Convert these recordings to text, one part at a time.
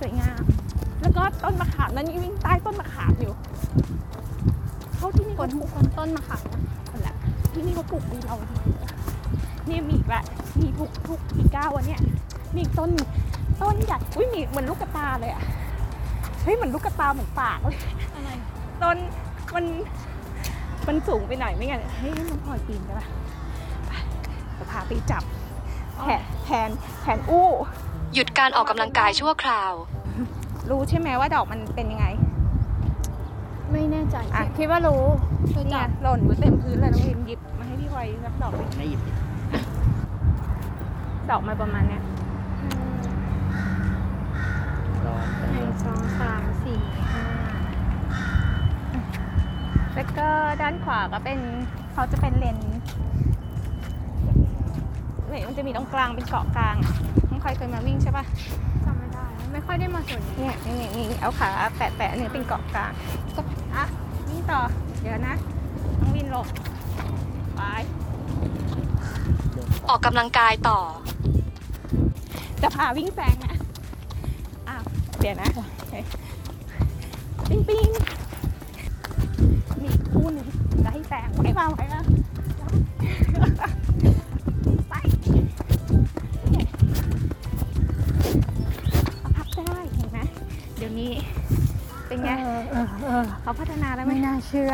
สวยงาม แล้วก็ต้นมะขามนั้นวิ่งใต้ต้นมะขามอยู่เขาที่นี่คนคนต้นมะขามนะคนละที่นี่เขาปลูกดีเราดีนี่มีอีกละมีทุกทุกปีก้าวันเนี้ยมีอีกต้นต้นใหญ่อุ้ยมีเหมือนลูกกระตาเลยอะเฮ้ยเหมือนลูกกระตาเหมือนปากเลยอะไรต้นมันมันสูงไปหน่อยไม่งั้นเฮ้ยน้องพลอยปีนไปปะไปจะพาไปจับแผนแผนแผนอู้ หยุดการออกกำลังกายชั่วคราว รู้ใช่ไหมว่าดอกมันเป็นยังไง ไม่แน่ใจอะ คิดว่ารู้เคยเนี่จัยบหล่นอยู่เต็มพื้นเลยน้องวินหยิบมาให้พี่พลอยรับดอกไปไม่หยิบดิดอกมาประมาณเนี้ยร้อนหนึ่งสองสามสี่ห้าแล้วก็ด้านขวาก็เป็นเขาจะเป็นเลนเนี่ยมันจะมีตรงกลางเป็นเกาะกลางอะน้องใครเคยมาวิ่งใช่ปะจำ ไม่ได้ไม่ค่อยได้มาส่วนนี้เนี่ยนี่นี่นี่เอาขาแปะแปะเนี่ยเป็นเกาะกลางก็อะวิ่งต่อ เดี๋ยวนะน้องวินหลบไปออกกำลังกายต่อ จะพาวิ่งแซงนะอ้าวเดี๋ยวนะโอเคปิ้งปิ้งมีอีกคู่หนึงจะให้แซงไว้มาไว้นะไอเออเออเขาพัฒนาแล้วไหมไม่น่าเชื่อ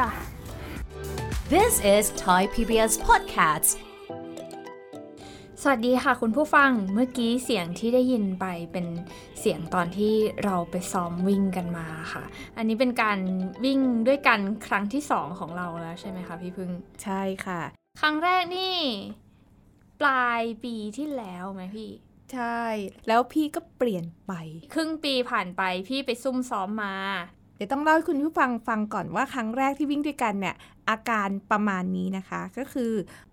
This is Thai PBS Podcast สวัสดีค่ะคุณผู้ฟัง เมื่อกี้เสียงที่ได้ยินไปเป็นเสียงตอนที่เราไปซ้อมวิ่งกันมาค่ะ อันนี้เป็นการวิ่งด้วยกันครั้งที่สองของเราแล้วใช่ไหมคะพี่พึ่ง ใช่ค่ะ ครั้งแรกนี่ ปลายปีที่แล้วไหมพี่ ใช่ แล้วพี่ก็เปลี่ยนไป ครึ่งปีผ่านไปพี่ไปซุ่มซ้อมมา เดี๋ยวต้องเล่าให้คุณผู้ฟังฟังก่อนว่าครั้งแรกที่วิ่งด้วยกันเนี่ยอาการประมาณนี้นะคะ ก็คือ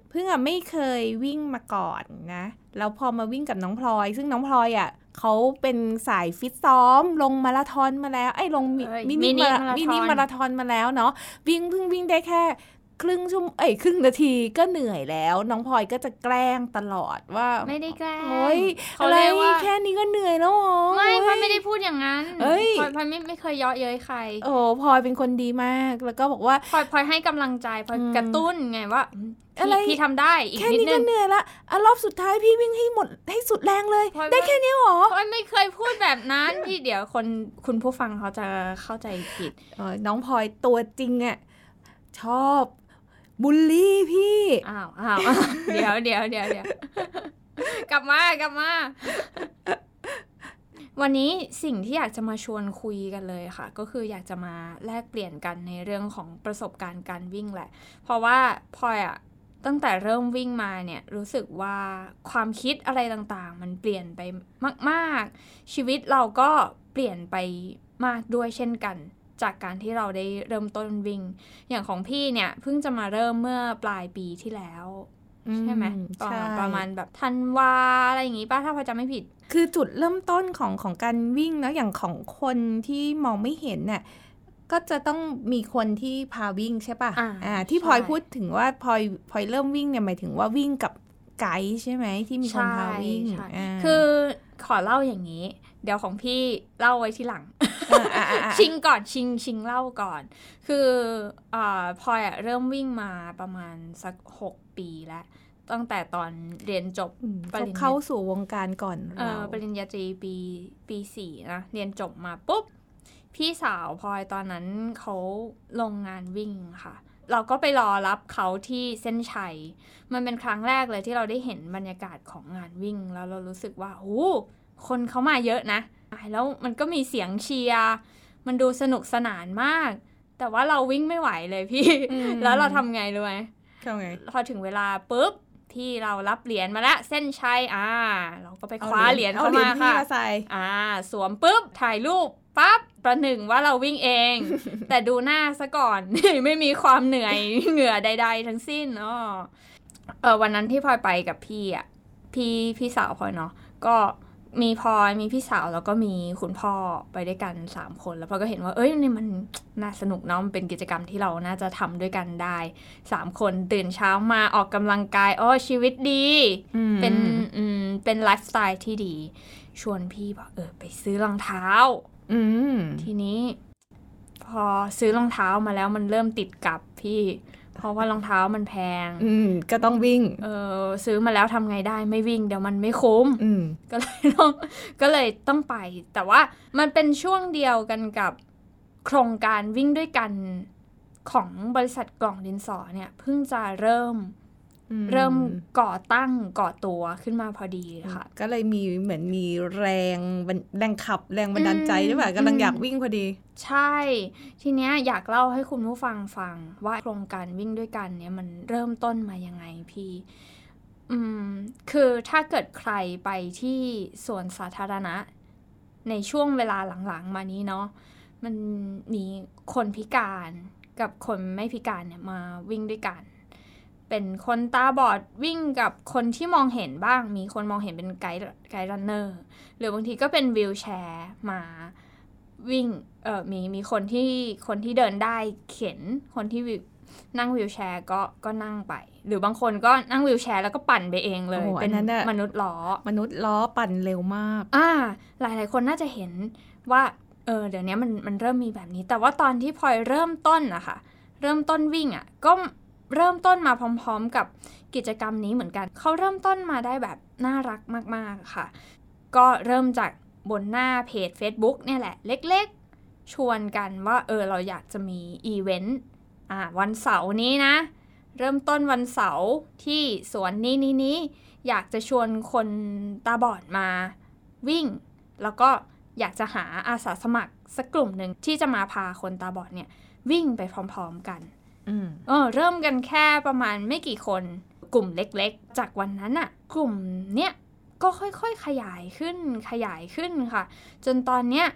เพิ่งอะไม่เคยวิ่งมาก่อนนะแล้วพอมาวิ่งกับน้องพลอย ซึ่งน้องพลอยอะเขาเป็นสายฟิตซ้อม ลงมาราธอนมาแล้วไอ้ยลงมิเอ้ยมินิมินิมามาราธอนมินิมาราธอนมาแล้วเนาะวิ่งเพิ่งวิ่งได้แค่ ครึ่งชั่วโมงเอ้ยครึ่งนาทีก็เหนื่อยแล้ว น้องพลอยก็จะแกล้งตลอดว่า ไม่ได้แกล้งโอ้ยเขาอะไรเรียกว่าแค่นี้ก็เหนื่อยแล้วเหรอไม่พลอยไม่ได้พูดอย่างนั้นเอ้ยพลอยพลอยไม่ไม่เคยเยาะเย้ยใคร โอ้พลอยเป็นคนดีมากแล้วก็บอกว่าพลอยพลอยให้กำลังใจพลอยอืมกระตุ้นไงว่าพี่อะไรพี่ทำได้อีกแค่นิดนี้นึก็งเหนื่อยละอะรอบสุดท้ายพี่วิ่งให้หมดให้สุดแรงเลยพลอยได้ว่าแค่นี้เหรอพลอยไม่เคยพูดแบบนั้นพี่เดี๋ยวคนคุณผู้ฟังเขาจะเข้าใจผิดเออน้องพลอยตัวจริงอะชอบ บูลลี่พี่อ้าวอ้าวอ้าวเดี๋ยวเดี๋ยวเดี๋ยวเดี๋ยวกลับมากลับมา วันนี้สิ่งที่อยากจะมาชวนคุยกันเลยค่ะ ก็คืออยากจะมาแลกเปลี่ยนกันในเรื่องของประสบการณ์การวิ่งแหละ เพราะว่าพลอยอะตั้งแต่เริ่มวิ่งมาเนี่ยรู้สึกว่าความคิดอะไรต่างๆ มันเปลี่ยนไปมาก ๆ ชีวิตเราก็เปลี่ยนไปมากด้วยเช่นกัน จากการที่เราได้เริ่มต้นวิ่ง อย่างของพี่เนี่ยเพิ่งจะมาเริ่มเมื่อปลายปีที่แล้วใช่ไหมอืประใช่มาณประมาณแบบธันวาอะไรอย่างงี้ป้าถ้าพอจำไม่ผิด คือจุดเริ่มต้นของของการวิ่งเนอะอย่างของคนที่มองไม่เห็นน่ะก็จะต้องมีคนที่พาวิ่งใช่ปะอ่าที่ใช่พลอยพูดถึงว่าพลอยพลอยเริ่มวิ่งเนี่ยหมายถึงว่าวิ่งกับไกด์ใช่ไหมที่มีคนพาวิ่งใช่าคือขอเล่าอย่างนี้ เดี๋ยวของพี่เล่าไว้ที่หลังอ่าอ่าอ่าอ่าชิงก่อนชิงชิงเล่าก่อน คืออาพลอยอะเริ่มวิ่งมาประมาณสักหกปีแล้วตั้งแต่ตอนเรียนจบอืมปริญญาเข้าสู่วงการก่อนเอ่เราอปริญญาตรีปีปีสี่นะเรียนจบมาปุ๊บ พี่สาวพลอยตอนนั้นเขาลงงานวิ่งค่ะ เราก็ไปรอรับเขาที่เส้นชัย มันเป็นครั้งแรกเลยที่เราได้เห็นบรรยากาศของงานวิ่ง แล้วเรารู้สึกว่าโอ้ คนเขามาเยอะนะ แล้วมันก็มีเสียงเชียร์มันดูสนุกสนานมาก แต่ว่าเราวิ่งไม่ไหวเลยพี่อืมแล้วเราทำไงรู้ไหมทำไง พอถึงเวลาปุ๊บพี่เรารับเหรียญมาแล้วเส้นชัยอ่า เราก็ไปคว้าเหรียญเข้ามาพี่ค่ะมาใส่อ่า สวมปุ๊บถ่ายรูปปั๊บประหนึ่งว่าเราวิ่งเอง แต่ดูหน้าซะก่อน ไม่มีความเหนื่อยเหงื่อใด ๆ ทั้งสิ้นอ๋อเออวันนั้นที่พลอยไปกับพี่อะพี่พี่สาวพลอยเนาะก็ มีพลอยมีพี่สาวแล้วก็มีคุณพ่อไปด้วยกันสามคน แล้วพลอยก็เห็นว่าเอ้ยนี่มันน่าสนุกเนาะมันเป็นกิจกรรมที่เราน่าจะทำด้วยกันได้สามคนตื่นเช้ามาออกกำลังกายอ๋อชีวิตดี เป็นอืมเป็นไลฟ์สไตล์ที่ดี ชวนพี่บอกเออไปซื้อรองเท้า อืมทีนี้ พอซื้อรองเท้ามาแล้วมันเริ่มติดกับพี่ เพราะว่ารองเท้ามันแพง อืมก็ต้องวิ่ง เออซื้อมาแล้วทำไงได้ไม่วิ่งเดี๋ยวมันไม่คุ้มอืมก็เลยต้องก็เลยต้องไป แต่ว่ามันเป็นช่วงเดียวกันกับโครงการวิ่งด้วยกันของบริษัทกล่องดินสอเนี่ยเพิ่งจะเริ่มอืม เริ่มก่อตั้งก่อตัวขึ้นมาพอดีค่ะ ก็เลยมีเหมือนมีแรงบันแรงขับแรงบันดาลใจอืมด้วยป่ะกำลังอืมอยากวิ่งพอดี ใช่ ทีเนี้ยอยากเล่าให้คุณผู้ฟังฟัง ว่าโครงการวิ่งด้วยกันเนี่ยมันเริ่มต้นมายังไงพี่อืมคือถ้าเกิดใครไปที่สวนสาธารณะ ในช่วงเวลาหลังๆ มานี้เนาะมันมีคนพิการกับคนไม่พิการเนี่ยมาวิ่งด้วยกัน เป็นคนตาบอดวิ่งกับคนที่มองเห็นบ้าง มีคนมองเห็นเป็นไกด์ไกด์รันเนอร์หรือบางทีก็เป็นวิวแชร์มาวิ่งเออมีมีคนที่คนที่เดินได้เข็นคนที่วิวนั่งวิวแชร์ก็ก็นั่งไป หรือบางคนก็นั่งวิวแชร์แล้วก็ปั่นไปเองเลยโอ้อัเป็นนนั้นน่ะมนุษย์ล้อ มนุษย์ล้อปั่นเร็วมาก อ่า หลายๆคนน่าจะเห็นว่าเออเดี๋ยวนี้มันมันเริ่มมีแบบนี้ แต่ว่าตอนที่พลอยเริ่มต้นอะค่ะ เริ่มต้นวิ่งอะก็ เริ่มต้นมาพร้อมๆกับกิจกรรมนี้เหมือนกัน เขาเริ่มต้นมาได้แบบน่ารักมากๆค่ะ ก็เริ่มจากบนหน้าเพจ Facebook เนี่ยแหละ เล็กๆ ชวนกันว่าเออเราอยากจะมีอีเวนต์อ่าวันเสาร์นี้นะ เริ่มต้นวันเสาร์ที่สวนนี้นี้นี้อยากจะชวนคนตาบอดมาวิ่ง แล้วก็อยากจะหาอาสาสมัครสักกลุ่มหนึ่งที่จะมาพาคนตาบอดเนี่ยวิ่งไปพร้อมๆกัน เออเริ่มกันแค่ประมาณไม่กี่คนกลุ่มเล็กๆ จากวันนั้นอะกลุ่มเนี้ยก็ค่อยๆขยายขึ้นขยายขึ้นค่ะ จนตอนเนี้ย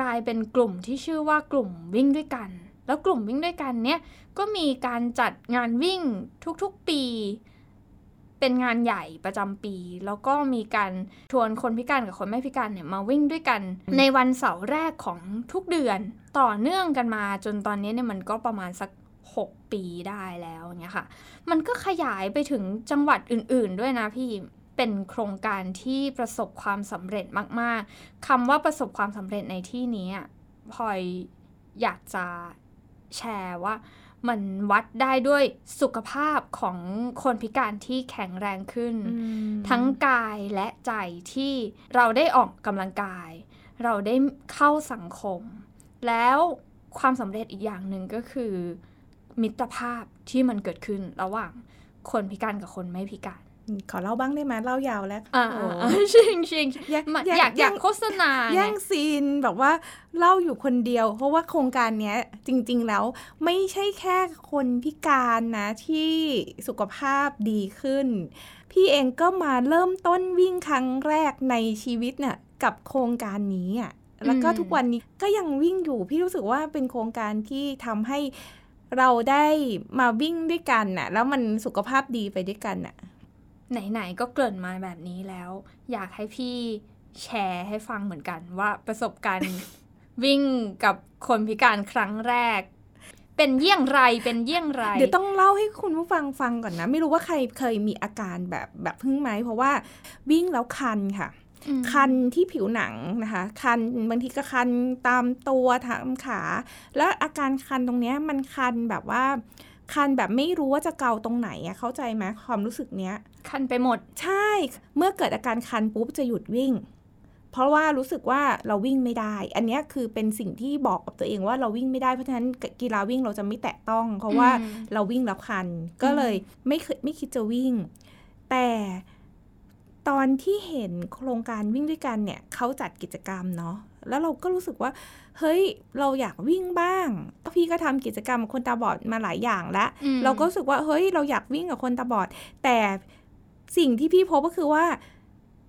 กลายเป็นกลุ่มที่ชื่อว่ากลุ่มวิ่งด้วยกัน แล้วกลุ่มวิ่งด้วยกันเนี้ยก็มีการจัดงานวิ่งทุกๆปี เป็นงานใหญ่ประจำปี แล้วก็มีการชวนคนพิการกับคนไม่พิการเนี่ยมาวิ่งด้วยกัน ในวันเสาร์แรกของทุกเดือนต่อเนื่องกันมาจนตอนนี้เนี่ยมันก็ประมาณสัก 6 ปีได้แล้วเนี่ยค่ะ มันก็ขยายไปถึงจังหวัดอื่น ๆ ด้วยนะพี่เป็นโครงการที่ประสบความสำเร็จมาก ๆคำว่าประสบความสำเร็จในที่นี้อะพลอยอยากจะแชร์ว่ามันวัดได้ด้วยสุขภาพของคนพิการที่แข็งแรงขึ้น ทั้งกายและใจที่เราได้ออกกำลังกาย เราได้เข้าสังคม แล้วความสำเร็จอีกอย่างหนึ่งก็คือ มิตรภาพที่มันเกิดขึ้นระหว่างคนพิการกับคนไม่พิการ ขอเล่าบ้างได้ไหมเล่ายาวแล้วอ่าโอ้จริงจริงแย่งมันแย่งอยากอยากแย่งโฆษณาแย่งไงซีนแบบว่าเล่าอยู่คนเดียว เพราะว่าโครงการเนี้ยจริง ๆ แล้วไม่ใช่แค่คนพิการนะที่สุขภาพดีขึ้น พี่เองก็มาเริ่มต้นวิ่งครั้งแรกในชีวิตน่ะกับโครงการนี้อะแล้วก็ทุกวันนี้ก็ยังวิ่งอยู่ พี่รู้สึกว่าเป็นโครงการที่ทำให้ เราได้มาวิ่งด้วยกันน่ะ แล้วมันสุขภาพดีไปด้วยกันน่ะ ไหนๆก็เกริ่นมาแบบนี้แล้ว อยากให้พี่แชร์ให้ฟังเหมือนกันว่าประสบการณ์ วิ่งกับคนพิการครั้งแรก เป็นเยี่ยงไรเป็นเยี่ยงไร เดี๋ยวต้องเล่าให้คุณผู้ฟังฟังก่อนนะ ไม่รู้ว่าใครเคยมีอาการแบบแบบพึ่งไหมเพราะว่าวิ่งแล้วคันค่ะอืม คันที่ผิวหนังนะคะ คันบางทีก็คันตามตัวทามขา แล้วอาการคันตรงเนี้ยมันคันแบบว่าคันแบบไม่รู้ว่าจะเกาตรงไหนอะเข้าใจไหมความรู้สึกเนี้ย คันไปหมด ใช่ เมื่อเกิดอาการคันปุ๊บจะหยุดวิ่ง เพราะว่ารู้สึกว่าเราวิ่งไม่ได้ อันเนี้ยคือเป็นสิ่งที่บอกกับตัวเองว่าเราวิ่งไม่ได้เพราะฉะนั้นกีฬาวิ่งเราจะไม่แตะต้อง เพราะว่าอืมเราวิ่งแล้วคัน ก็เลยไม่เคยไม่คิดจะวิ่ง แต่ ตอนที่เห็นโครงการวิ่งด้วยกันเนี่ยเขาจัดกิจกรรมเนาะแล้วเราก็รู้สึกว่า เฮ้ยเราอยากวิ่งบ้าง พี่ก็ทำกิจกรรมกับคนตาบอดมาหลายอย่างแล้วอืมเราก็รู้สึกว่าเฮ้ยเราอยากวิ่งกับคนตาบอด แต่สิ่งที่พี่พบก็คือว่า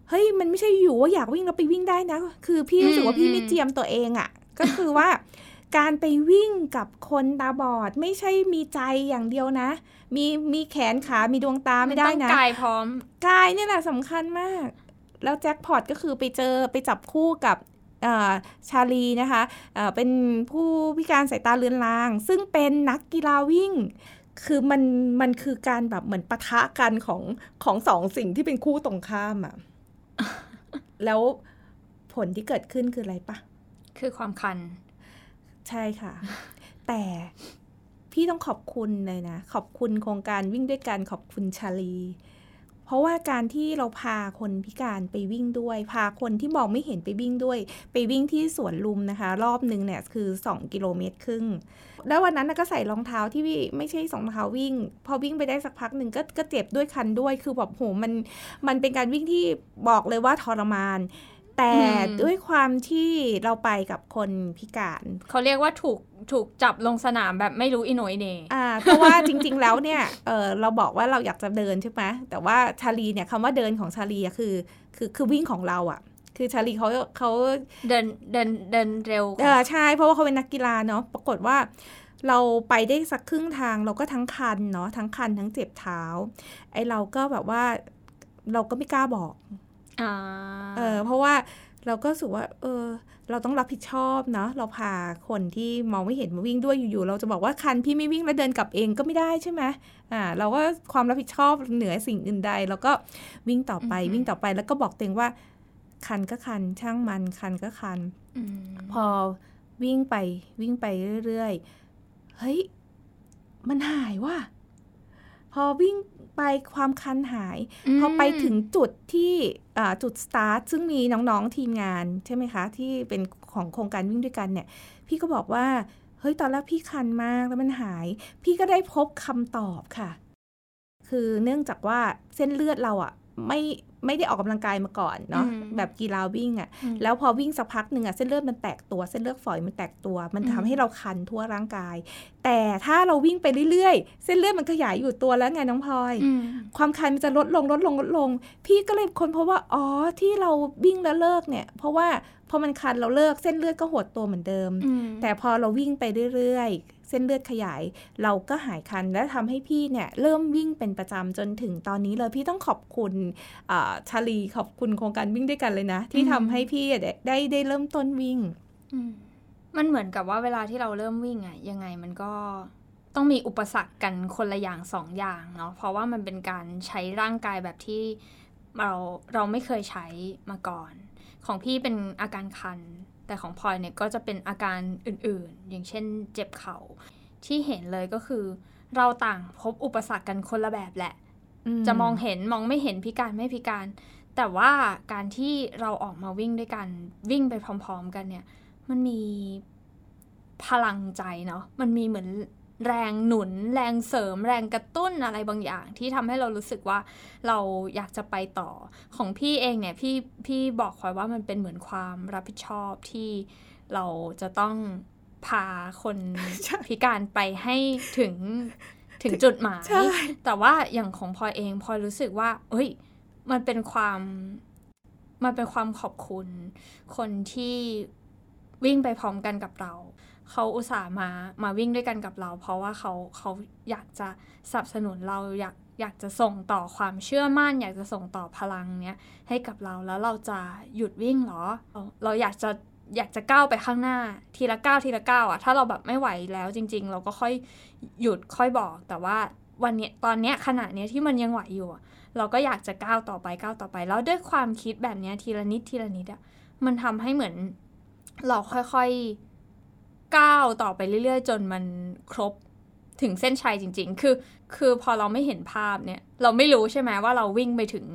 เฮ้ยมันไม่ใช่อยู่ว่าอยากวิ่งแล้วไปวิ่งได้นะ คือพี่รู้สึกว่าพี่ไม่เจียมตัวเองอะ่ะ ก็คือว่า การไปวิ่งกับคนตาบอดไม่ใช่มีใจอย่างเดียวนะ มีมีแขนขา มีดวงตาไม่ได้ต้องนะกายพร้อม กายเนี่ยแหละสำคัญมาก แล้วแจ็คพอตก็คือไปเจอไปจับคู่กับเอ่อชาลีนะคะเอ่อเป็นผู้พิการสายตาเลือนลาง ซึ่งเป็นนักกีฬาวิ่ง คือมันมันคือการแบบเหมือนปะทะกันของของสองสิ่งที่เป็นคู่ตรงข้ามอะแล้วผลที่เกิดขึ้นคืออะไรปะ คือความคัน ใช่ค่ะ แต่พี่ต้องขอบคุณเลยนะ ขอบคุณโครงการวิ่งด้วยกันขอบคุณชาลี เพราะว่าการที่เราพาคนพิการไปวิ่งด้วย พาคนที่มองไม่เห็นไปวิ่งด้วย ไปวิ่งที่สวนลุมนะคะ รอบหนึ่งเนี่ยคือ 2 กิโลเมตรครึ่ง แล้ววันนั้นก็ใส่รองเท้าที่ไม่ใช่สองรองเท้าวิ่ง พอวิ่งไปได้สักพักหนึ่งก็ก็เจ็บด้วยคันด้วย คือแบบโหมันมันเป็นการวิ่งที่บอกเลยว่าทรมาน แต่อืมด้วยความที่เราไปกับคนพิการ เขาเรียกว่าถูกถูกจับลงสนามแบบไม่รู้อิโหนยเนอ่าเพราะว่าจริง ๆ แล้วเนี่ยเออเราบอกว่าเราอยากจะเดินใช่ไหมแต่ว่าชาลีเนี่ยคำว่าเดินของชาลีอะคือคือคือวิ่งของเราอะคือชาลีเขาเขาเดินเดินเดินเร็วเออใช่เพราะว่าเขาเป็นนักกีฬาเนาะปรากฏว่าเราไปได้สักครึ่งทางเราก็ทั้งคันเนาะทั้งคันทั้งเจ็บเท้า ไอเราก็แบบว่าเราก็ไม่กล้าบอกอ่า เออเพราะว่าเราก็รู้สึกว่า เออ เราต้องรับผิดชอบเนาะเราพาคนที่มองไม่เห็นมาวิ่งด้วยอยู่ๆเราจะบอกว่าคันพี่ไม่วิ่งแล้วเดินกลับเองก็ไม่ได้ใช่ไหมอ่า เราก็ความรับผิดชอบเหนือสิ่งอื่นใดแล้วก็วิ่งต่อไปวิ่งต่อไปแล้วก็บอกตัวเองว่า คันก็คันช่างมันคันก็คันอืมพอวิ่งไปวิ่งไปเรื่อยๆเฮ้ยมันหายว่ะพอวิ่ง ไปความคันหายพอไปถึงจุดที่อ่าจุดสตาร์ทซึ่งมีน้องๆทีมงานใช่ไหมคะ ที่เป็นของโครงการวิ่งด้วยกันเนี่ย พี่ก็บอกว่า เฮ้ยตอนแรกพี่คันมากแล้วมันหาย พี่ก็ได้พบคำตอบค่ะ คือเนื่องจากว่าเส้นเลือดเราอะ ไม่ไม่ได้ออกกำลังกายมาก่อนเนาะอืมแบบกีฬาวิ่งอะอืมแล้วพอวิ่งสักพักหนึ่งอะเส้นเลือดมันแตกตัวเส้นเลือดฝอยมันแตกตัว มันอืมทำให้เราคันทั่วร่างกาย แต่ถ้าเราวิ่งไปเรื่อยๆ เส้นเลือดมันขยายอยู่ตัวแล้วไงน้องพลอยอืมความคันมันจะลดลงลดลงลดลง พี่ก็เลยค้นพบว่าอ๋อที่เราวิ่งแล้วเลิกเนี่ย เพราะว่าพอมันคันเราเลิกเส้นเลือดก็หดตัวเหมือนเดิมอืมแต่พอเราวิ่งไปเรื่อยๆ เส้นเลือดขยาย เราก็หายคัน และทำให้พี่เนี่ยเริ่มวิ่งเป็นประจำจนถึงตอนนี้เลยพี่ต้องขอบคุณอ่าชาลีขอบคุณโครงการวิ่งด้วยกันเลยนะ ที่ทำให้พี่ได้ได้ได้เริ่มต้นวิ่งอืมมันเหมือนกับว่าเวลาที่เราเริ่มวิ่งอะยังไงมันก็ต้องมีอุปสรรคกันคนละอย่างสองอย่างเนาะเพราะว่ามันเป็นการใช้ร่างกายแบบที่เราเราไม่เคยใช้มาก่อน ของพี่เป็นอาการคัน แต่ของพลอยเนี่ยก็จะเป็นอาการอื่นๆ อย่างเช่นเจ็บเขา่าที่เห็นเลยก็คือ เราต่างพบอุปสรรคกันคนละแบบแหละ จะมองเห็นมองไม่เห็นพิการไม่พิการ แต่ว่าการที่เราออกมาวิ่งด้วยกันวิ่งไปพร้อม ๆ กันเนี่ย มันมีพลังใจเนาะมันมีเหมือน แรงหนุน แรงเสริม แรงกระตุ้นอะไรบางอย่าง ที่ทำให้เรารู้สึกว่าเราอยากจะไปต่อของพี่เองเนี่ยพี่พี่บอกคอยว่ามันเป็นเหมือนความรับผิดชอบที่เราจะต้องพาคนใช่พิการไปให้ถึงถึงจุดหมายใช่แต่ว่าอย่างของพลอยเองพลอยรู้สึกว่า เอ้ย มันเป็นความมันเป็นความขอบคุณ คนที่วิ่งไปพร้อมกันกับเรา เขาอุตส่าห์มามาวิ่งด้วยกันกับเรา เพราะว่าเขาเขาอยากจะสนับสนุนเราอยากอยากจะส่งต่อความเชื่อมั่น อยากจะส่งต่อพลังเนี้ยให้กับเราแล้วเราจะหยุดวิ่งเหรอ เราอยากจะอยากจะก้าวไปข้างหน้า ทีละก้าวทีละก้าวอะถ้าเราแบบไม่ไหวแล้วจริง ๆ เราก็ค่อยหยุดค่อยบอก แต่ว่าวันเนี้ยตอนเนี้ยขณะเนี้ยที่มันยังไหวอยู่อะเราก็อยากจะก้าวต่อไปก้าวต่อไป แล้วด้วยความคิดแบบเนี้ยทีละนิดทีละนิดอะมันทำให้เหมือนเราค่อยๆ ก้าวต่อไปเรื่อยๆ จนมันครบถึงเส้นชัยจริง ๆ คือ คือพอเราไม่เห็นภาพเนี่ย เราไม่รู้ใช่ไหมว่าเราวิ่งไปถึง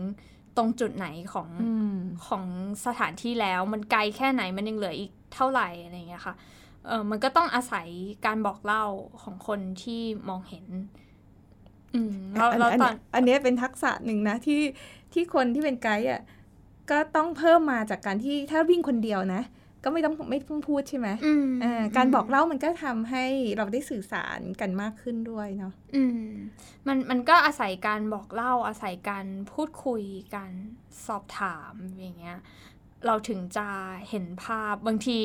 ตรงจุดไหนของอืมของสถานที่แล้ว มันไกลแค่ไหนมันยังเหลืออีกเท่าไหร่อะไรอย่างเงี้ยค่ะ เออมันก็ต้องอาศัยการบอกเล่าของคนที่มองเห็นอืมแล้วอันแล้วอันตอนอันเนี้ยเป็นทักษะหนึ่งนะที่ที่คนที่เป็นไกด์อะก็ต้องเพิ่มมาจากการที่ถ้าวิ่งคนเดียวนะ ก็ไม่ต้องไม่ต้องพูดใช่ไหมอืมอ่าการบอกเล่ามันก็ทำให้เราได้สื่อสารกันมากขึ้นด้วยเนาะอืมมันมันก็อาศัยการบอกเล่าอาศัยการพูดคุยการสอบถามอย่างเงี้ยเราถึงจะเห็นภาพบางที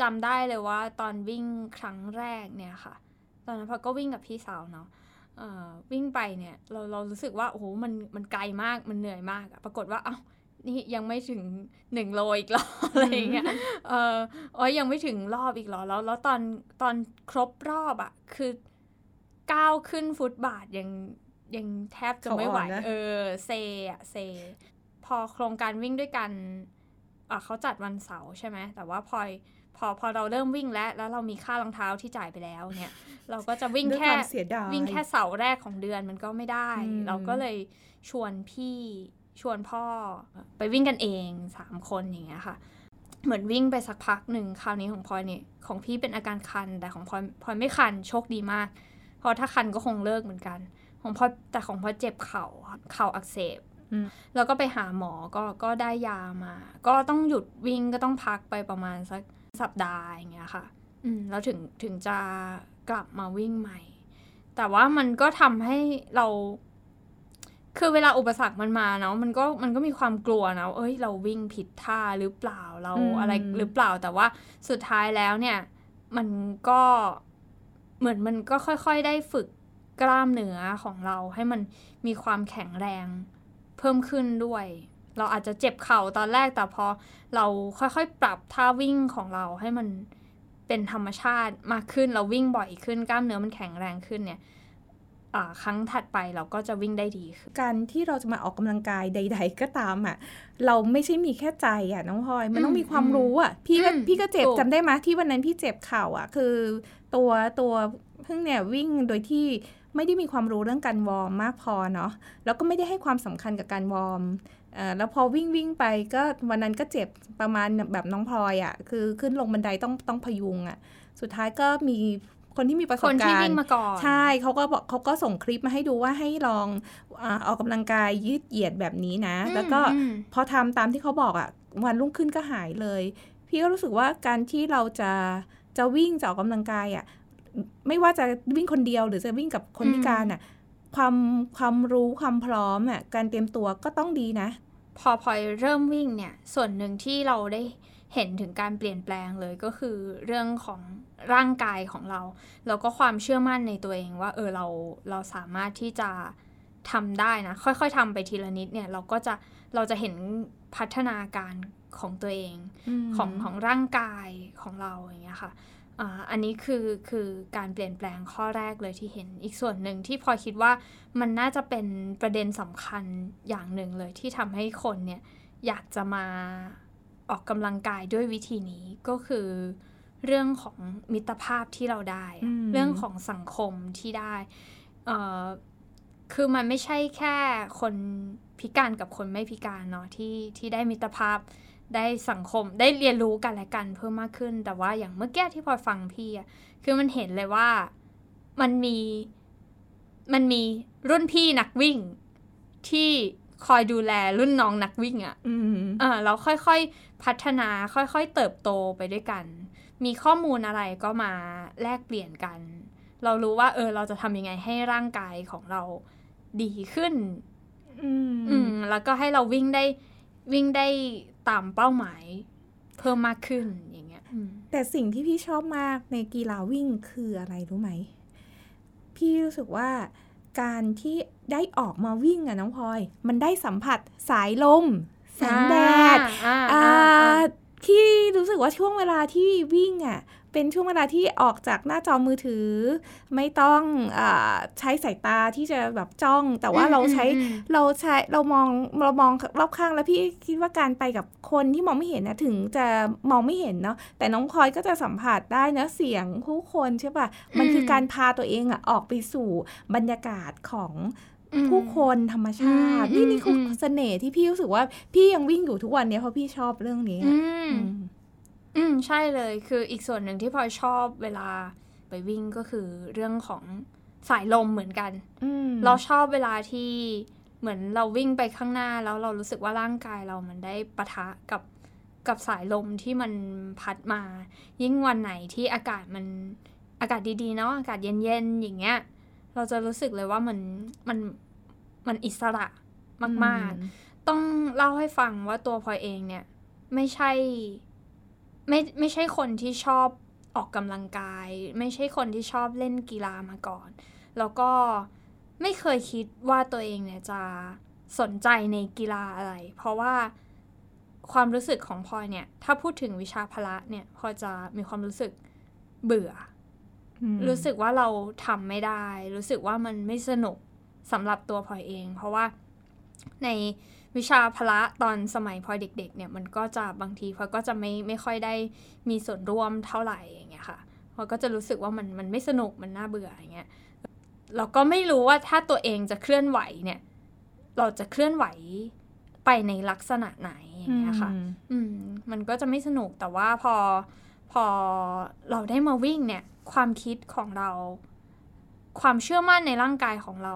จำได้เลยว่า ตอนวิ่งครั้งแรกเนี่ยค่ะ ตอนนั้นพอก็วิ่งกับพี่สาวเนาะเอ่อวิ่งไปเนี่ย เราเรารู้สึกว่าโอ้โหมันมันไกลมากมันเหนื่อยมากอะปรากฏว่าเอ้า นี่ยังไม่ถึงหนึ่งโลอีกเหรออะไรอย่างเงี้ยเอออ๋อยังไม่ถึงรอบอีกเหรอแล้ว แล้วตอนตอนครบรอบอะคือก้าวขึ้นฟุตบาทยังยังแทบจะไม่ไหวเขาอ่อนนะเออ เซอะเซ พอโครงการวิ่งด้วยกันอะเขาจัดวันเสาร์ใช่ไหม แต่ว่าพอพอพอเราเริ่มวิ่งแล้ว แล้วเรามีค่ารองเท้าที่จ่ายไปแล้วเนี่ย เราก็จะวิ่งด้วยแค่ความเสียดายวิ่งแค่เสาร์แรกของเดือนมันก็ไม่ได้อืมเราก็เลยชวนพี่ ชวนพ่อไปวิ่งกันเองสามคนอย่างเงี้ยค่ะ เหมือนวิ่งไปสักพักหนึ่งคราวนี้ของพลอยเนี่ยของพี่เป็นอาการคัน แต่ของพลอยพลอยไม่คันโชคดีมากเพราะถ้าคันก็คงเลิกเหมือนกัน ของพลอยแต่ของพลอยเจ็บเข่าค่ะเข่าอักเสบอืมแล้วก็ไปหาหมอก็ก็ได้ยามา ก็ต้องหยุดวิ่งก็ต้องพักไปประมาณสักสัปดาห์อย่างเงี้ยค่ะ อืมแล้วถึงถึงจะกลับมาวิ่งใหม่ แต่ว่ามันก็ทำให้เรา คือเวลาอุปสรรคมันมาเนาะมันก็มันก็มีความกลัวนะเอ้ยเราวิ่งผิดท่าหรือเปล่าเราอืมอะไรหรือเปล่าแต่ว่าสุดท้ายแล้วเนี่ยมันก็เหมือนมันก็ค่อยๆได้ฝึกกล้ามเนื้อของเราให้มันมีความแข็งแรงเพิ่มขึ้นด้วย เราอาจจะเจ็บเข่าตอนแรกแต่พอเราค่อยๆปรับท่าวิ่งของเราให้มันเป็นธรรมชาติมากขึ้นเราวิ่งบ่อยขึ้นกล้ามเนื้อมันแข็งแรงขึ้นเนี่ยอ่า ครั้งถัดไปเราก็จะวิ่งได้ดีขึ้นการที่เราจะมาออกกำลังกายใด ๆ ก็ตามอะเราไม่ใช่มีแค่ใจอะน้องพลอย มันต้องมีความรู้อะพี่ก็อืมพี่ก็เจ็บถูกจำได้ไหมที่วันนั้นพี่เจ็บเข่าอะ คือ ตัวตัวเพิ่งเนี่ยวิ่งโดยที่ไม่ได้มีความรู้เรื่องการวอร์มมากพอเนาะแล้วก็ไม่ได้ให้ความสำคัญกับการวอร์มเอ่อแล้วพอวิ่งวิ่งไปก็วันนั้นก็เจ็บประมาณแบบน้องพลอยอะคือขึ้นลงบันไดต้องต้องพยุงอะสุดท้ายก็มี คนที่มีประสคบนที่การวิ่งณ์มาก่อน ใช่เขาก็บอกเขาก็ส่งคลิปมาให้ดูว่าให้ลองอาออกกำลังกายยืดเหยียดแบบนี้นะอืมแล้วก็อืมพอทำตามที่เขาบอกอะ่ะวันรุ่งขึ้นก็หายเลย พี่ก็รู้สึกว่าการที่เราจะจะวิ่งจะออกกำลังกายอะ่ะไม่ว่าจะวิ่งคนเดียวหรือจะวิ่งกับคนพิการอะความความรู้ความพร้อมอะการเตรียมตัวก็ต้องดีนะ พอพลอยเริ่มวิ่งเนี่ย ส่วนหนึ่งที่เราได้ เห็นถึงการเปลี่ยนแปลงเลยก็คือเรื่องของร่างกายของเรา แล้วก็ความเชื่อมั่นในตัวเองว่าเออเราเราสามารถที่จะทำได้นะ ค่อยๆทำไปทีละนิดเนี่ยเราก็จะเราจะเห็นพัฒนาการของตัวเองของของร่างกายของเราอย่างเงี้ยค่ะอ่าอันนี้คือคือการเปลี่ยนแปลงข้อแรกเลยที่เห็นอีกส่วนหนึ่งที่พลอยคิดว่ามันน่าจะเป็นประเด็นสำคัญอย่างหนึ่งเลยที่ทำให้คนเนี่ยอยากจะมา ออกกำลังกายด้วยวิธีนี้ก็คือเรื่องของมิตรภาพที่เราได้อะอืมเรื่องของสังคมที่ได้เอ่อคือมันไม่ใช่แค่คนพิการกับคนไม่พิการเนาะที่ที่ได้มิตรภาพได้สังคมได้เรียนรู้กันและกันเพิ่มมากขึ้น แต่ว่าอย่างเมื่อกี้ที่พลอยฟังพี่อะคือมันเห็นเลยว่ามันมีมันมีรุ่นพี่นักวิ่งที่ คอยดูแลรุ่นน้องนักวิ่งอะอืมเออเราค่อยๆพัฒนาค่อยๆเติบโตไปด้วยกัน มีข้อมูลอะไรก็มาแลกเปลี่ยนกัน เรารู้ว่า เออ เราจะทำยังไงให้ร่างกายของเราดีขึ้น อืมอืมแล้วก็ให้เราวิ่งได้วิ่งได้ตามเป้าหมายเพิ่มมากขึ้นอย่างเงี้ยอืมแต่สิ่งที่พี่ชอบมากในกีฬาวิ่งคืออะไรรู้ไหม พี่รู้สึกว่า การที่ได้ออกมาวิ่งอะน้องพลอย มันได้สัมผัสสายลมแสงแดดอ่าอ่าอ่าอ่าพี่รู้สึกว่าช่วงเวลาที่วิ่งอะ เป็นช่วงเวลาที่ออกจากหน้าจอมือถือ ไม่ต้องอาใช้สายตาที่จะแบบจ้อง แต่ว่าเราใช้อืมเราใช้เรามองเรามองรอบข้างแล้วพี่คิดว่าการไปกับคนที่มองไม่เห็นนะถึงจะมองไม่เห็นเนาะแต่น้องพลอยก็จะสัมผัสได้นะเสียงผู้คนใช่ปะมันคือการพาตัวเองอะออกไปสู่บรรยากาศของอืมผู้คนธรรมชาติอืมนี่นี่คืออมเสน่ห์ที่พี่รู้สึกว่า พี่ยังวิ่งอยู่ทุกวันเนี้ยเพราะพี่ชอบเรื่องนี้ อือะมอืมอืมใช่เลยคืออีกส่วนหนึ่งที่พลอยชอบเวลาไปวิ่งก็คือเรื่องของสายลมเหมือนกันอืมเราชอบเวลาที่เหมือนเราวิ่งไปข้างหน้าแล้วเรารู้สึกว่าร่างกายเรามันได้ปะทะกับกับสายลมที่มันพัดมา ยิ่งวันไหนที่อากาศมันอากาศดีๆเนาะอากาศเย็นๆอย่างเงี้ย เราจะรู้สึกเลยว่ามันมันมันอิสระมาก ๆ ต้องเล่าให้ฟังว่าตัวพลอยเองเนี่ย ไม่ใช่ ไม่ไม่ใช่คนที่ชอบออกกำลังกาย ไม่ใช่คนที่ชอบเล่นกีฬามาก่อน แล้วก็ไม่เคยคิดว่าตัวเองเนี่ยจะสนใจในกีฬาอะไร เพราะว่าความรู้สึกของพลอยเนี่ย ถ้าพูดถึงวิชาพละเนี่ยพลอยจะมีความรู้สึกเบื่ออืมรู้สึกว่าเราทำไม่ได้ รู้สึกว่ามันไม่สนุกสำหรับตัวพลอยเอง เพราะว่าใน วิชาพละตอนสมัยพลอยเด็ก ๆ เนี่ยมันก็จะบางทีพลอยก็จะไม่ไม่ค่อยได้มีส่วนร่วมเท่าไหร่อย่างเงี้ยค่ะพลอยก็จะรู้สึกว่ามันมันไม่สนุกมันน่าเบื่ออย่างเงี้ยเราก็ไม่รู้ว่าถ้าตัวเองจะเคลื่อนไหวเนี่ย เราจะเคลื่อนไหวไปในลักษณะไหนอย่างเงี้ยค่ะ อืมอืมมันก็จะไม่สนุกแต่ว่าพอพอเราได้มาวิ่งเนี่ย ความคิดของเรา ความเชื่อมั่นในร่างกายของเรา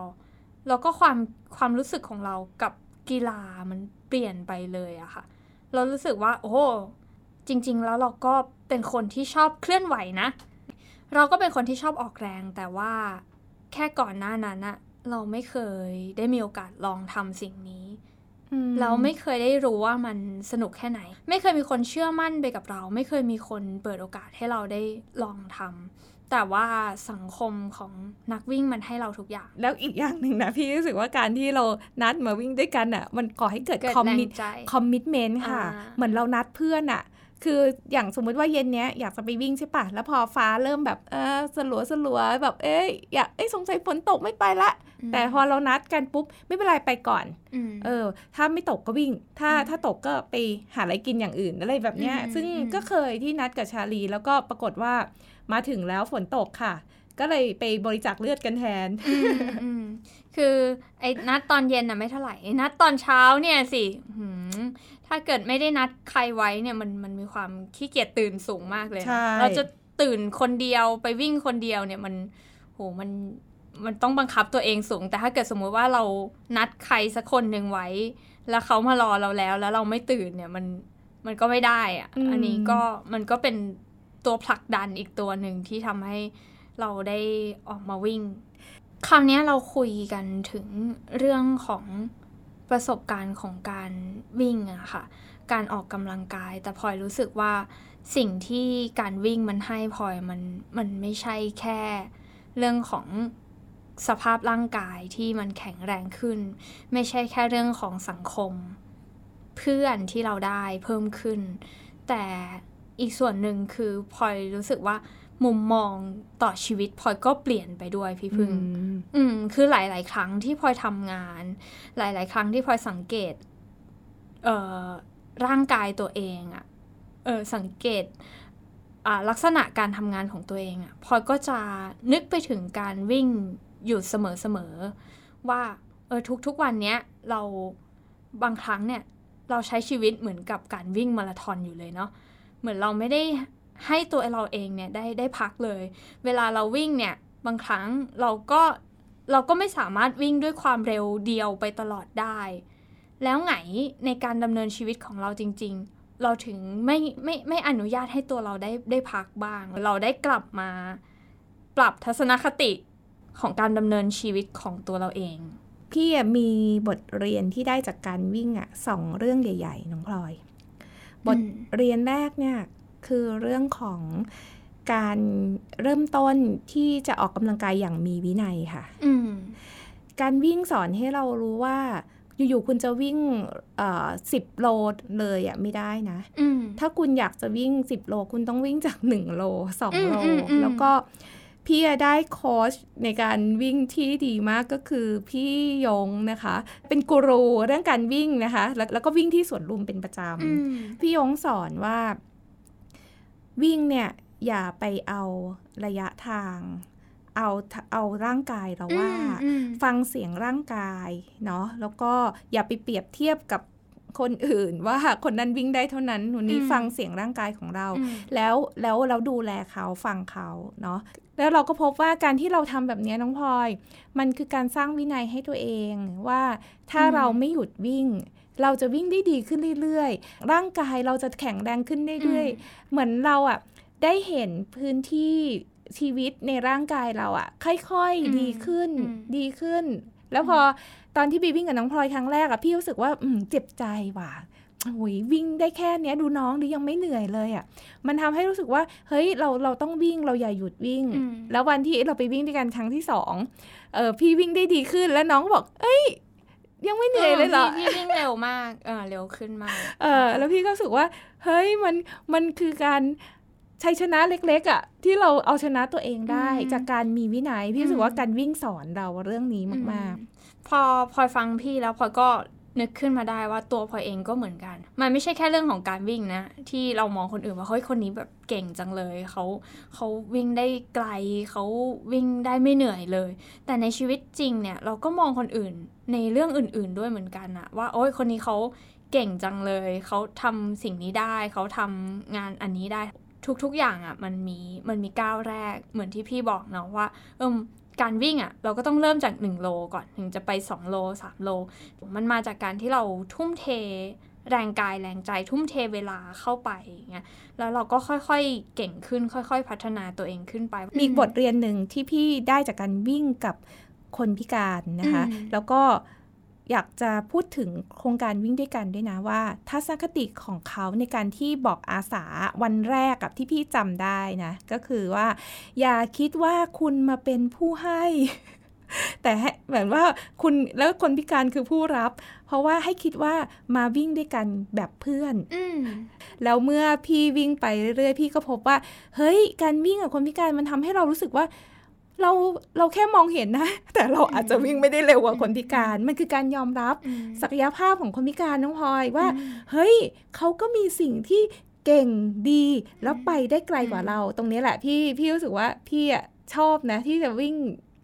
แล้วก็ความความรู้สึกของเรากับ กีฬามันเปลี่ยนไปเลยอะค่ะ เรารู้สึกว่า โอ้จริง ๆ แล้วเราก็เป็นคนที่ชอบเคลื่อนไหวนะ เราก็เป็นคนที่ชอบออกแรงแต่ว่าแค่ก่อนหน้านั้นอะเราไม่เคยได้มีโอกาสลองทำสิ่งนี้อืมเราไม่เคยได้รู้ว่ามันสนุกแค่ไหน ไม่เคยมีคนเชื่อมั่นไปกับเรา ไม่เคยมีคนเปิดโอกาสให้เราได้ลองทำ แต่ว่าสังคมของนักวิ่งมันให้เราทุกอย่าง แล้วอีกอย่างหนึ่งนะพี่รู้สึกว่าการที่เรานัดมาวิ่งด้วยกันอะ มันก่อให้เกิดเกิดคอมแรงมิตใจคอมมิตเมนต์ค่ะอ่าเหมือนเรานัดเพื่อนอะ คืออย่างสมมุติว่าเย็นเนี้ยอยากจะไปวิ่งใช่ปะแล้วพอฟ้าเริ่มแบบเออสลัวสลัวๆแบบเอ้ยอยากเอ้ยสงสัยฝนตกไม่ไปละมแต่พอเรานัดกันปุ๊บไม่เป็นไรไปก่อนมเออ ถ้าไม่ตกก็วิ่ง ถ้าอืมถ้าตกก็ไปหาอะไรกินอย่างอื่นอะไรแบบเนี้ยอืมซึ่งอืมก็เคยที่นัดกับชาลีแล้วก็ปรากฏว่า มาถึงแล้วฝนตกค่ะ ก็เลยไปบริจาคเลือดกันแทนอืมอืมคือไอ้นัดตอนเย็นน่ะไม่เท่าไหร่ไอ้นัดตอนเช้าเนี่ยสิหืมถ้าเกิดไม่ได้นัดใครไว้เนี่ยมันมันมีความขี้เกียจตื่นสูงมากเลยนะใช่เราจะตื่นคนเดียวไปวิ่งคนเดียวเนี่ยมันโหมันมันต้องบังคับตัวเองสูง แต่ถ้าเกิดสมมุติว่าเรานัดใครสักคนหนึ่งไว้ แล้วเขามารอเราแล้ว แล้วเราไม่ตื่นเนี่ยมันมันก็ไม่ได้อะอืมอันนี้ก็มันก็เป็น ตัวผลักดันอีกตัวหนึ่งที่ทำให้เราได้ออกมาวิ่ง คราวนี้เราคุยกันถึงเรื่องของประสบการณ์ของการวิ่งอะค่ะ การออกกำลังกาย แต่พลอยรู้สึกว่าสิ่งที่การวิ่งมันให้พลอยมันมันไม่ใช่แค่เรื่องของสภาพร่างกายที่มันแข็งแรงขึ้น ไม่ใช่แค่เรื่องของสังคม เพื่อนที่เราได้เพิ่มขึ้น แต่ อีกส่วนหนึ่งคือพลอยรู้สึกว่ามุมมองต่อชีวิตพลอยก็เปลี่ยนไปด้วยพี่พึ่ง อืม คือหลาย ๆ ครั้งที่พลอยทำงาน หลาย ๆ ครั้งที่พลอยสังเกต เอ่อ ร่างกายตัวเองอะเออ สังเกตอ่าลักษณะการทำงานของตัวเองอะพลอยก็จะนึกไปถึงการวิ่งอยู่เสมอ ๆ ว่า เออ ทุก ๆ วันเนี้ย เราบางครั้งเนี่ย เราใช้ชีวิตเหมือนกับการวิ่งมาราธอนอยู่เลยเนาะ เหมือนเราไม่ได้ให้ตัวเราเองเนี่ยได้ได้พักเลย เวลาเราวิ่งเนี่ยบางครั้งเราก็เราก็ไม่สามารถวิ่งด้วยความเร็วเดียวไปตลอดได้ แล้วไงในการดำเนินชีวิตของเราจริง ๆ เราถึงไม่ไม่ไม่อนุญาตให้ตัวเราได้ได้พักบ้าง เราได้กลับมาปรับทัศนคติของการดำเนินชีวิตของตัวเราเอง พี่มีบทเรียนที่ได้จากการวิ่งอะสองเรื่องใหญ่ ๆ น้องพลอย บทอืมเรียนแรกเนี่ยคือเรื่องของการเริ่มต้นที่จะออกกำลังกายอย่างมีวินัยค่ะอืมการวิ่งสอนให้เรารู้ว่า อยู่ๆคุณจะวิ่งสิบโลเลยอะไม่ได้นะอืมถ้าคุณอยากจะวิ่ง10โล คุณต้องวิ่งจาก1โล2โลอืมอืมอืมแล้วก็ พี่อะได้โค้ชในการวิ่งที่ดีมากก็คือพี่ยงนะคะ เป็นกูรูเรื่องการวิ่งนะคะ แล้วแล้วก็วิ่งที่สวนลุมเป็นประจอืมำพี่ยงสอนว่าวิ่งเนี่ยอย่าไปเอาระยะทาง เอาเอาร่างกายเราว่าอืมฟังเสียงร่างกายเนาะแล้วก็อย่าไปเปรียบเทียบกับ คนอื่นว่าคนนั้นวิ่งได้เท่านั้นวันนี้อืมฟังเสียงร่างกายของเราอืมแล้วแล้วเราดูแลเขาฟังเขาเนาะแล้วเราก็พบว่าการที่เราทำแบบนี้น้องพลอย มันคือการสร้างวินัยให้ตัวเองว่าถ้าอืมเราไม่หยุดวิ่ง เราจะวิ่งได้ดีขึ้นเรื่อยๆ ร่างกายเราจะแข็งแรงขึ้นเรื่อยๆ เหมือนเราอะได้เห็นพื้นที่ชีวิตในร่างกายเราอะค่อยอืมๆดีขึ้นอืมดีขึ้น แล้วพอตอนที่บีวิ่งกับน้องพลอยครั้งแรกอะพี่รู้สึกว่าอืมเจ็บใจว่ะโอ้ยวิ่งได้แค่เนี้ยดูน้องดิยังไม่เหนื่อยเลยอะมันทำให้รู้สึกว่า เฮ้ยเราเราต้องวิ่งเราอย่าหยุดวิ่งอืมแล้ววันที่เราไปวิ่งด้วยกันครั้งที่สองเออพี่วิ่งได้ดีขึ้นแล้วน้องก็บอก เอ้ย ยังไม่เหนื่อยเลยเหรอพี่พี่วิ่งเร็วมากเออเร็วขึ้นมาก เออแล้วพี่ก็รู้สึกว่า เฮ้ยมันมันคือการ ชัยชนะเล็กๆอะ่ะ ที่เราเอาชนะตัวเองได้อืมจากการมีวินัยพี่รู้สึกว่าอืมการวิ่งสอนเราเรื่องนี้มากอืพอพลอยฟังพี่แล้วพลอยก็นึกขึ้นมาได้ว่าตัวพลอยเองก็เหมือนกัน มันไม่ใช่แค่เรื่องของการวิ่งนะ ที่เรามองคนอื่นว่าเฮ้ยคนนี้แบบเก่งจังเลยเขาเขาวิ่งได้ไกลเขาวิ่งได้ไม่เหนื่อยเลย แต่ในชีวิตจริงเนี่ยเราก็มองคนอื่นในเรื่องอื่น ๆ ด้วยเหมือนกันอะว่าโอ้ยคนนี้เขาเก่งจังเลย เขาทำสิ่งนี้ได้ เขาทำงานอันนี้ได้ ทุกๆอย่างอะมันมีมันมีก้าวแรกเหมือนที่พี่บอกเนาะว่าเอมการวิ่งอะเราก็ต้องเริ่มจาก 1 โลก่อนถึงจะไป 2 โล 3 โล มันมาจากการที่เราทุ่มเทแรงกายแรงใจทุ่มเทเวลาเข้าไปอย่างเงี้ยแล้วเราก็ค่อยๆเก่งขึ้น ค่อยๆ พัฒนาตัวเองขึ้นไปๆมีบทเรียนหนึ่งที่พี่ได้จากการวิ่งกับคนพิการนะคะอืมแล้วก็ อยากจะพูดถึงโครงการวิ่งด้วยกันด้วยนะว่า ทัศนคติของเขาในการที่บอกอาสาวันแรกกับที่พี่จำได้นะ ก็คือว่า อย่าคิดว่าคุณมาเป็นผู้ให้แต่ให้เหมือนว่าคุณแล้วคนพิการคือผู้รับ เพราะว่าให้คิดว่ามาวิ่งด้วยกันแบบเพื่อนอืมแล้วเมื่อพี่วิ่งไปเรื่อยๆ พี่ก็พบว่า เฮ้ย การวิ่งกับคนพิการมันทำให้เรารู้สึกว่า เราเราแค่มองเห็นนะ แต่เราอาจจะวิ่งไม่ได้เร็วกว่าคนพิการ มันคือการยอมรับอืมศักยภาพของคนพิการน้องพลอยว่า เฮ้ยเขาก็มีสิ่งที่เก่งดีแล้วไปได้ไกลกว่าเรา ตรงนี้แหละพี่พี่รู้สึกว่าพี่อะชอบนะ ที่จะวิ่ง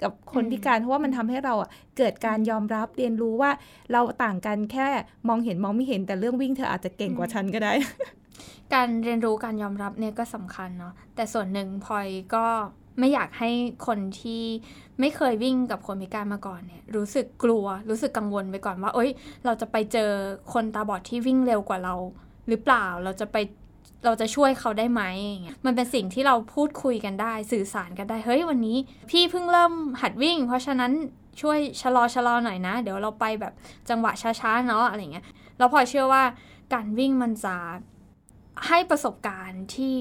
กับคนพิการ เพราะว่ามันทำให้เราอะเกิดการยอมรับเรียนรู้ว่าเราต่างกันแค่มองเห็นมองไม่เห็นแต่เรื่องวิ่งเธออาจจะเก่งกว่าฉันก็ได้ การเรียนรู้การยอมรับเนี่ยก็สำคัญเนาะแต่ส่วนหนึ่งพลอยก็ ไม่อยากให้คนที่ไม่เคยวิ่งกับคนพิการมาก่อนเนี่ยรู้สึกกลัวรู้สึกกังวลไปก่อนว่า เอ้ย เราจะไปเจอคนตาบอดที่วิ่งเร็วกว่าเรา หรือเปล่าเราจะไปเราจะช่วยเขาได้ไหมอย่างเงี้ยมันเป็นสิ่งที่เราพูดคุยกันได้ สื่อสารกันได้เฮ้ยวันนี้ พี่เพิ่งเริ่มหัดวิ่ง เพราะฉะนั้นช่วยชะลอชะลอหน่อยนะ เดี๋ยวเราไปแบบจังหวะช้าๆเนาะอะไรเงี้ยแล้วพอเชื่อว่าการวิ่งมันจะให้ประสบการณ์ที่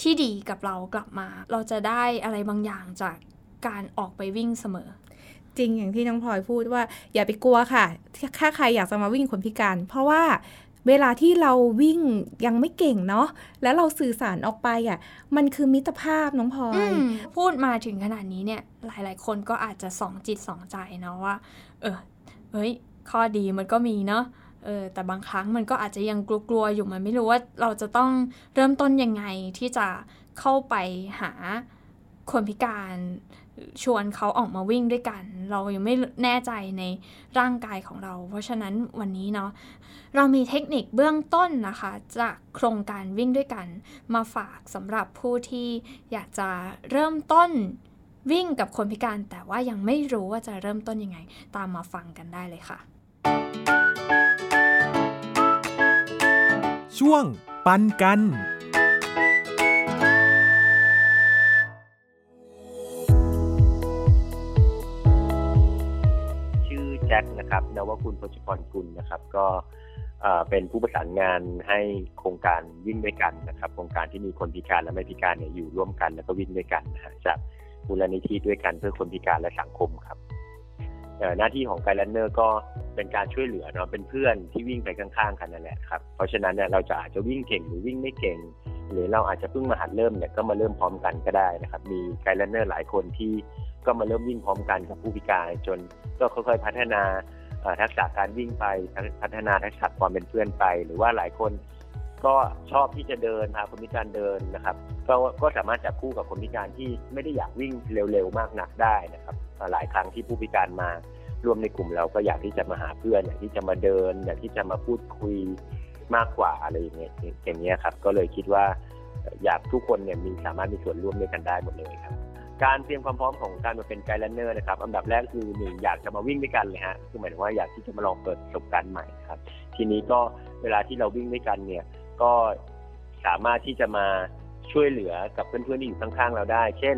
ที่ดีกับเรากลับมา เราจะได้อะไรบางอย่างจากการออกไปวิ่งเสมอ จริงอย่างที่น้องพลอยพูดว่า อย่าไปกลัวค่ะถ้าใครอยากจะมาวิ่งคนพิการ เพราะว่าเวลาที่เราวิ่งยังไม่เก่งเนาะแล้วเราสื่อสารออกไปอะ มันคือมิตรภาพน้องพลอยอืมพูดมาถึงขนาดนี้เนี่ย หลายๆ คนก็อาจจะสองจิตสองใจเนาะว่า เออเฮ้ย ข้อดีมันก็มีเนาะ เออแต่บางครั้งมันก็อาจจะยังกลัวๆอยู่มันไม่รู้ว่าเราจะต้องเริ่มต้นยังไงที่จะเข้าไปหาคนพิการชวนเขาออกมาวิ่งด้วยกัน เรายังไม่แน่ใจในร่างกายของเรา เพราะฉะนั้นวันนี้เนาะเรามีเทคนิคเบื้องต้นนะคะ จากโครงการวิ่งด้วยกัน มาฝากสำหรับผู้ที่อยากจะเริ่มต้นวิ่งกับคนพิการ แต่ว่ายังไม่รู้ว่าจะเริ่มต้นยังไง ตามมาฟังกันได้เลยค่ะ ช่วงปันกัน ชื่อแจ็คนะครับนวคุณพจพรกุลนะครับ ก็เป็นผู้ประสานงานให้โครงการวิ่งด้วยกันนะครับ โครงการที่มีคนพิการและไม่พิการเนี่ยอยู่ร่วมกันแล้วก็วิ่งด้วยกันนะฮะจากมูลนิธิด้วยกันเพื่อคนพิการและสังคมครับ หน้าที่ของ guide runner ก็เป็นการช่วยเหลือเนาะเป็นเพื่อนที่วิ่งไปข้างๆกันนั่นแหละครับเพราะฉะนั้นเนี่ยเราจะอาจจะวิ่งเก่งหรือวิ่งไม่เก่ง หรือเราอาจจะเพิ่งมาหัดเริ่มเนี่ยก็มาเริ่มพร้อมกันก็ได้นะครับ มี guide runner หลายคนที่ก็มาเริ่มวิ่งพร้อมกันกับผู้พิการจนก็ค่อยๆพัฒนาทักษะการวิ่งไปพัฒนาทักษะความเป็นเพื่อนไป หรือว่าหลายคนก็ชอบที่จะเดินพาคนพิการเดินนะครับ ก็ก็สามารถจับคู่กับคนพิการที่ไม่ได้อยากวิ่งเร็วๆมากนักได้นะครับ หลายครั้งที่ผู้พิการมาร่วมในกลุ่มเราก็อยากที่จะมาหาเพื่อนอยากที่จะมาเดิน อยากที่จะมาพูดคุยมากกว่าอะไรอย่างเงี้ยอย่างเงี้ยครับ ก็เลยคิดว่าอยากทุกคนเนี่ยมีสามารถมีส่วนร่วมด้วยกันได้หมดเลยครับ การเตรียมความพร้อมของการมาเป็นไกด์แลนเนอร์นะครับอันดับแรกคือหนึ่งอยากจะมาวิ่งด้วยกันเลยฮะคือหมายถึงว่าอยากที่จะมาลองเปิดประสบการณ์ใหม่ครับ ทีนี้ก็เวลาที่เราวิ่งด้วยกันเนี่ยก็สามารถที่จะมาช่วยเหลือกับเพื่อนๆที่อยู่ข้างๆเราได้ เช่น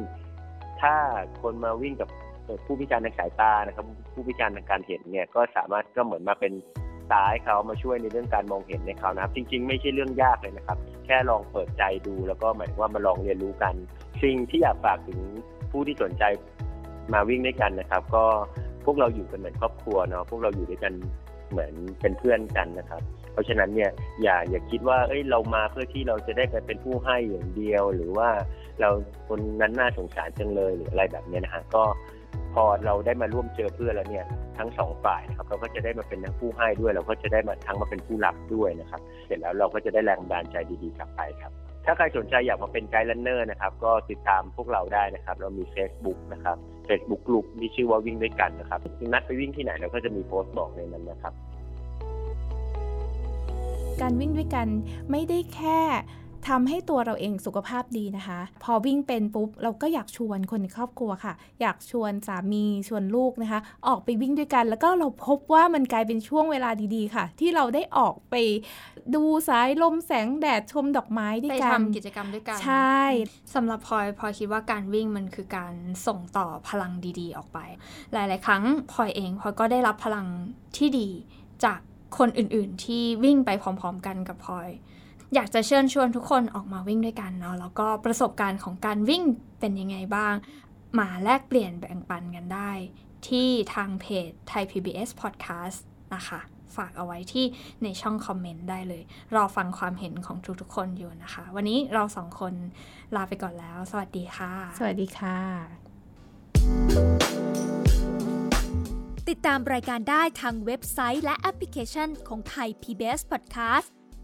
ถ้าคนมาวิ่งกับ ผู้พิการทางสายตานะครับ ผู้พิการทางการเห็นเนี่ยก็สามารถก็เหมือนมาเป็นตาให้เขามาช่วยในเรื่องการมองเห็นในเขานะครับ จริง ๆ ไม่ใช่เรื่องยากเลยนะครับ แค่ลองเปิดใจดูแล้วก็หมายว่ามาลองเรียนรู้กัน สิ่งที่อยากฝากถึงผู้ที่สนใจมาวิ่งด้วยกันนะครับ ก็พวกเราอยู่กันเหมือนครอบครัวเนาะพวกเราอยู่ด้วยกันเหมือนเป็นเพื่อนกันนะครับ เพราะฉะนั้นเนี่ยอย่าอย่าคิดว่า เอ้ยเรามาเพื่อที่เราจะได้ไปเป็นผู้ให้อย่างเดียว หรือว่าเราคนนั้นน่าสงสารจังเลยหรืออะไรแบบนี้นะฮะก็ อเราได้มาร่วมเจอเพื่อนแล้วเนี่ยทั้งสองฝ่ายนะครับเราก็จะได้มาเป็นทั้งผู้ให้ด้วย เราก็จะได้มาทั้งมาเป็นผู้รับด้วยนะครับ เสร็จแล้วเราก็จะได้แรงบันดาลใจดีๆกลับไปครับ ถ้าใครสนใจอยากมาเป็นไกด์ลันเนอร์นะครับก็ติดตามพวกเราได้นะครับ เรามี Facebook นะครับ Facebook กลุ่มที่ชื่อว่าวิ่งด้วยกันนะครับนัดไปวิ่งที่ไหนเราก็จะมีโพสต์บอกในนั้นนะครับ การวิ่งด้วยกันไม่ได้แค่ ทำให้ตัวเราเองสุขภาพดีนะคะ พอวิ่งเป็นปุ๊บ เราก็อยากชวนคนในครอบครัวค่ะ อยากชวนสามีชวนลูกนะคะ ออกไปวิ่งด้วยกัน แล้วก็เราพบว่ามันกลายเป็นช่วงเวลาดีๆค่ะ ที่เราได้ออกไปดูสายลมแสงแดดชมดอกไม้ด้วยไปกันทำกิจกรรมด้วยกัน ใช่สำหรับพลอยพลอยคิดว่าการวิ่งมันคือการส่งต่อพลังดีๆ ออกไป หลาย ๆ ครั้งพลอยเองพลอยก็ได้รับพลังที่ดีจากคนอื่นๆ ที่วิ่งไปพร้อม ๆ กันกับพลอย อยากจะเชิญชวนทุกคนออกมาวิ่งด้วยกันเนาะแล้วก็ประสบการณ์ของการวิ่งเป็นยังไงบ้าง มาแลกเปลี่ยนแบ่งปันกันได้ ที่ทางเพจไทย PBS Podcast นะคะ ฝากเอาไว้ที่ในช่องคอมเมนต์ได้เลย รอฟังความเห็นของทุกๆคนอยู่นะคะ วันนี้เราสองคนลาไปก่อนแล้ว สวัสดีค่ะ สวัสดีค่ะ ติดตามรายการได้ทางเว็บไซต์และแอปพลิเคชันของไทย PBS Podcast